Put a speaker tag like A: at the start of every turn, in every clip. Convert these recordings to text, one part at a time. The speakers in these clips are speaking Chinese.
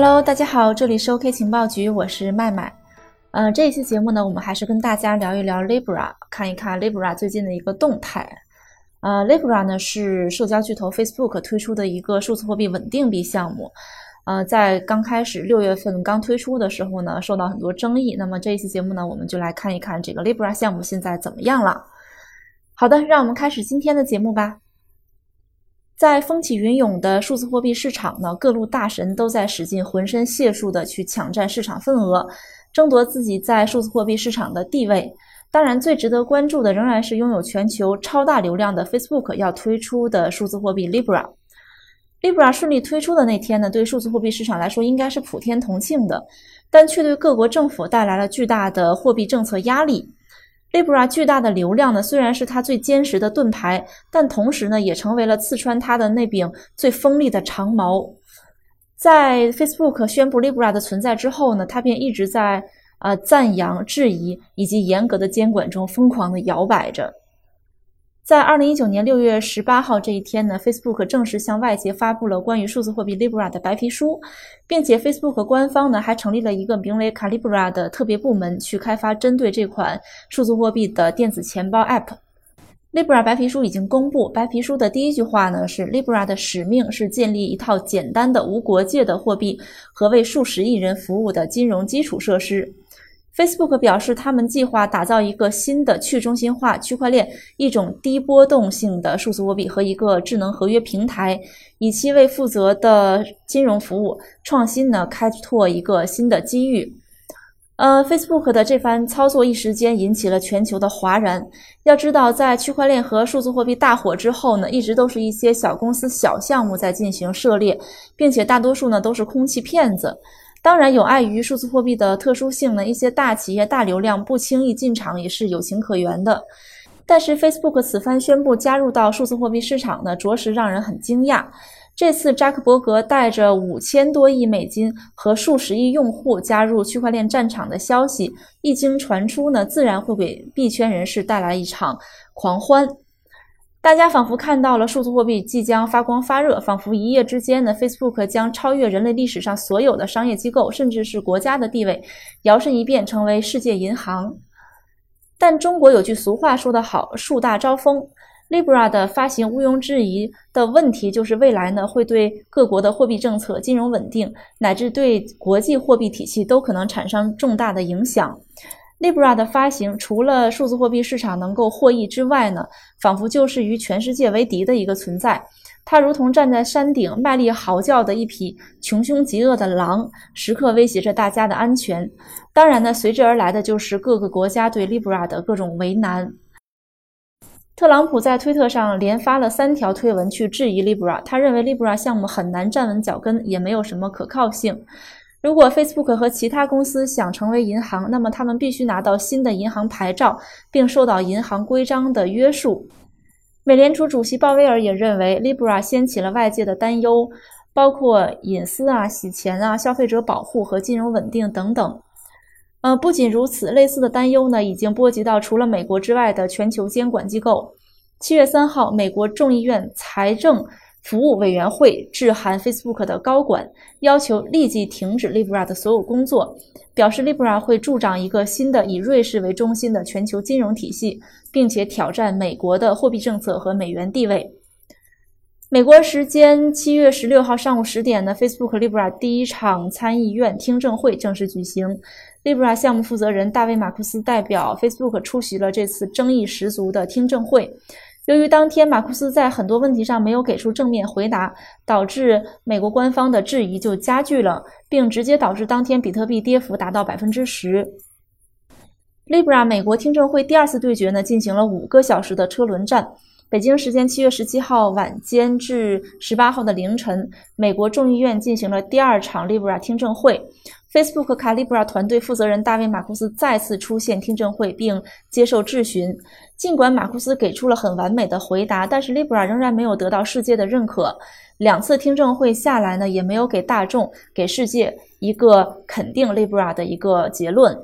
A: Hello，大家好，这里是 OK 情报局，我是麦麦。呃，这一期节目呢，我们还是跟大家聊一聊 Libra，看一看 Libra 最近的一个动态。呃，Libra 呢是社交巨头 Facebook 推出的一个数字货币稳定币项目。呃，在刚开始六月份刚推出的时候呢，受到很多争议。那么这一期节目呢，我们就来看一看这个 Libra 项目现在怎么样了。好的，让我们开始今天的节目吧。在风起云涌的数字货币市场呢，各路大神都在使尽浑身解数的去抢占市场份额，争夺自己在数字货币市场的地位。当然，最值得关注的仍然是拥有全球超大流量的 Facebook 要推出的数字货币 Libra。Libra 顺利推出的那天呢，对数字货币市场来说应该是普天同庆的，但却对各国政府带来了巨大的货币政策压力。Libra 巨大的流量呢，虽然是它最坚实的盾牌，但同时呢，也成为了刺穿它的那柄最锋利的长矛。在 Facebook 宣布 Libra 的存在之后呢，它便一直在呃赞扬、质疑以及严格的监管中疯狂的摇摆着。在二零一九年六月十八号这一天呢，Facebook 正式向外界发布了关于数字货币 Libra 的白皮书，并且 Facebook 官方呢还成立了一个名为 Calibra 的特别部门，去开发针对这款数字货币的电子钱包 App。Libra 白皮书已经公布，白皮书的第一句话呢是 Libra 的使命是建立一套简单的无国界的货币和为数十亿人服务的金融基础设施。Facebook 表示，他们计划打造一个新的去中心化区块链，一种低波动性的数字货币和一个智能合约平台，以期为负责的金融服务创新呢开拓一个新的机遇。呃，Facebook 的这番操作一时间引起了全球的哗然。要知道，在区块链和数字货币大火之后呢，一直都是一些小公司、小项目在进行涉猎，并且大多数呢都是空气骗子。当然，有碍于数字货币的特殊性呢，一些大企业大流量不轻易进场也是有情可原的。但是，Facebook 此番宣布加入到数字货币市场呢，着实让人很惊讶。这次扎克伯格带着五千多亿美金和数十亿用户加入区块链战场的消息一经传出呢，自然会给币圈人士带来一场狂欢。大家仿佛看到了数字货币即将发光发热，仿佛一夜之间呢，Facebook 将超越人类历史上所有的商业机构，甚至是国家的地位，摇身一变成为世界银行。但中国有句俗话说得好：“树大招风。”Libra 的发行毋庸置疑的问题就是未来呢会对各国的货币政策、金融稳定，乃至对国际货币体系都可能产生重大的影响。Libra 的发行，除了数字货币市场能够获益之外呢，仿佛就是与全世界为敌的一个存在。它如同站在山顶卖力嚎叫的一匹穷凶极恶的狼，时刻威胁着大家的安全。当然呢，随之而来的就是各个国家对 Libra 的各种为难。特朗普在推特上连发了三条推文去质疑 Libra，他认为 Libra 项目很难站稳脚跟，也没有什么可靠性。如果 Facebook 和其他公司想成为银行，那么他们必须拿到新的银行牌照，并受到银行规章的约束。美联储主席鲍威尔也认为，Libra 掀起了外界的担忧，包括隐私啊、洗钱啊、消费者保护和金融稳定等等。呃，不仅如此，类似的担忧呢，已经波及到除了美国之外的全球监管机构。七月三号，美国众议院财政。服务委员会致函 Facebook 的高管，要求立即停止 Libra 的所有工作，表示 Libra 会助长一个新的以瑞士为中心的全球金融体系，并且挑战美国的货币政策和美元地位。美国时间七月十六号上午十点呢，Facebook Libra 第一场参议院听证会正式举行，Libra 项目负责人大卫马库斯代表 Facebook 出席了这次争议十足的听证会。由于当天马库斯在很多问题上没有给出正面回答，导致美国官方的质疑就加剧了，并直接导致当天比特币跌幅达到百分之十。Libra 美国听证会第二次对决呢，进行了五个小时的车轮战。北京时间七月十七号晚间至十八号的凌晨，美国众议院进行了第二场 Libra 听证会。Facebook 卡 Libra 团队负责人大卫马库斯再次出现听证会，并接受质询。尽管马库斯给出了很完美的回答，但是 Libra 仍然没有得到世界的认可。两次听证会下来呢，也没有给大众、给世界一个肯定 Libra 的一个结论。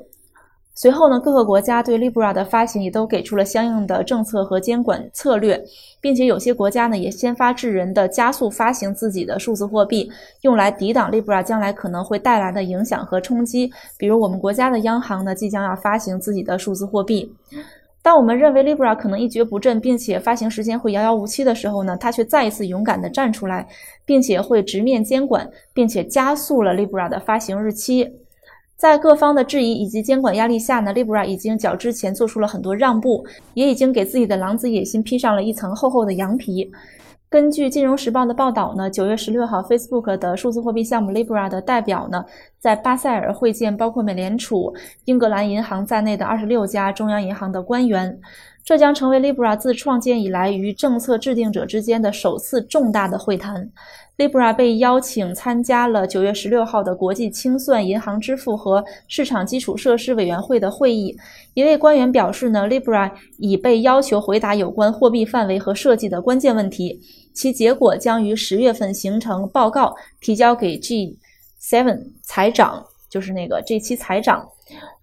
A: 随后呢，各个国家对 Libra 的发行也都给出了相应的政策和监管策略，并且有些国家呢也先发制人的加速发行自己的数字货币，用来抵挡 Libra 将来可能会带来的影响和冲击。比如我们国家的央行呢即将要发行自己的数字货币。当我们认为 Libra 可能一蹶不振，并且发行时间会遥遥无期的时候呢，它却再一次勇敢地站出来，并且会直面监管，并且加速了 Libra 的发行日期。在各方的质疑以及监管压力下呢，Libra 已经较之前做出了很多让步，也已经给自己的狼子野心披上了一层厚厚的羊皮。根据《金融时报》的报道呢，九月十六号，Facebook 的数字货币项目 Libra 的代表呢，在巴塞尔会见包括美联储、英格兰银行在内的二十六家中央银行的官员。这将成为 Libra 自创建以来与政策制定者之间的首次重大的会谈。Libra 被邀请参加了九月十六号的国际清算、银行支付和市场基础设施委员会的会议。一位官员表示呢，Libra 已被要求回答有关货币范围和设计的关键问题，其结果将于十月份形成报告，提交给 G7 财长，就是那个 G7 财长。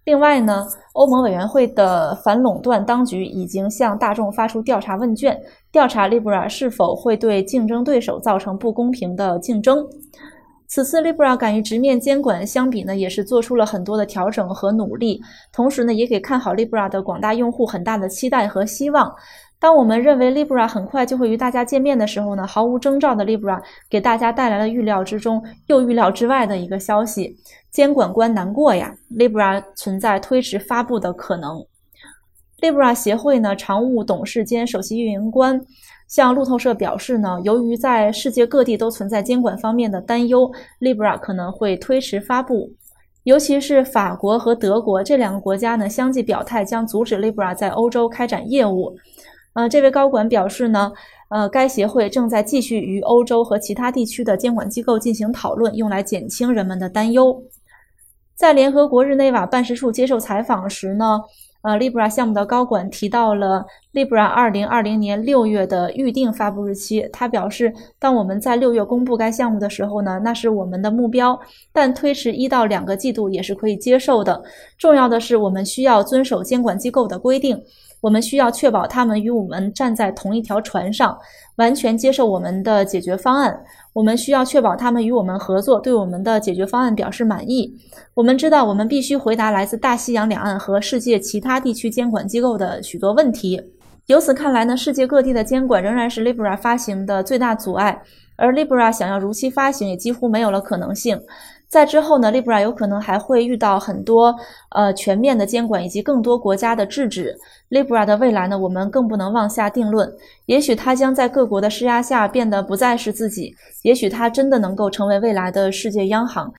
A: 另外呢，欧盟委员会的反垄断当局已经向大众发出调查问卷，调查 Libra 是否会对竞争对手造成不公平的竞争。此次 Libra 敢于直面监管，相比呢，也是做出了很多的调整和努力，同时呢，也给看好 Libra 的广大用户很大的期待和希望。当我们认为 Libra 很快就会与大家见面的时候呢，毫无征兆的 Libra 给大家带来了预料之中又预料之外的一个消息：监管官难过呀，Libra 存在推迟发布的可能。Libra 协会呢常务董事兼首席运营官向路透社表示呢，由于在世界各地都存在监管方面的担忧，Libra 可能会推迟发布。尤其是法国和德国这两个国家呢，相继表态将阻止 Libra 在欧洲开展业务。呃，这位高管表示呢，呃，该协会正在继续与欧洲和其他地区的监管机构进行讨论，用来减轻人们的担忧。在联合国日内瓦办事处接受采访时呢，呃，Libra 项目的高管提到了 Libra 2020年6月的预定发布日期。他表示，当我们在6月公布该项目的时候呢，那是我们的目标，但推迟一到两个季度也是可以接受的。重要的是，我们需要遵守监管机构的规定。我们需要确保他们与我们站在同一条船上，完全接受我们的解决方案。我们需要确保他们与我们合作，对我们的解决方案表示满意。我们知道，我们必须回答来自大西洋两岸和世界其他地区监管机构的许多问题。由此看来呢，世界各地的监管仍然是 Libra 发行的最大阻碍，而 Libra 想要如期发行也几乎没有了可能性。在之后呢，Libra 有可能还会遇到很多呃全面的监管以及更多国家的制止。Libra 的未来呢，我们更不能妄下定论。也许它将在各国的施压下变得不再是自己，也许它真的能够成为未来的世界央行。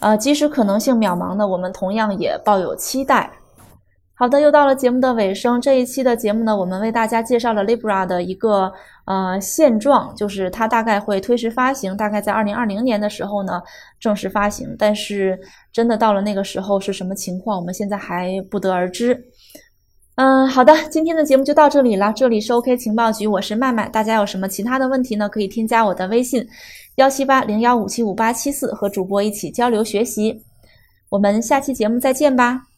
A: 呃，即使可能性渺茫呢，我们同样也抱有期待。好的，又到了节目的尾声。这一期的节目呢，我们为大家介绍了 Libra 的一个呃现状，就是它大概会推迟发行，大概在二零二零年的时候呢正式发行。但是真的到了那个时候是什么情况，我们现在还不得而知。嗯，好的，今天的节目就到这里了。这里是 OK 情报局，我是麦麦。大家有什么其他的问题呢？可以添加我的微信幺七八零幺五七五八七四，和主播一起交流学习。我们下期节目再见吧。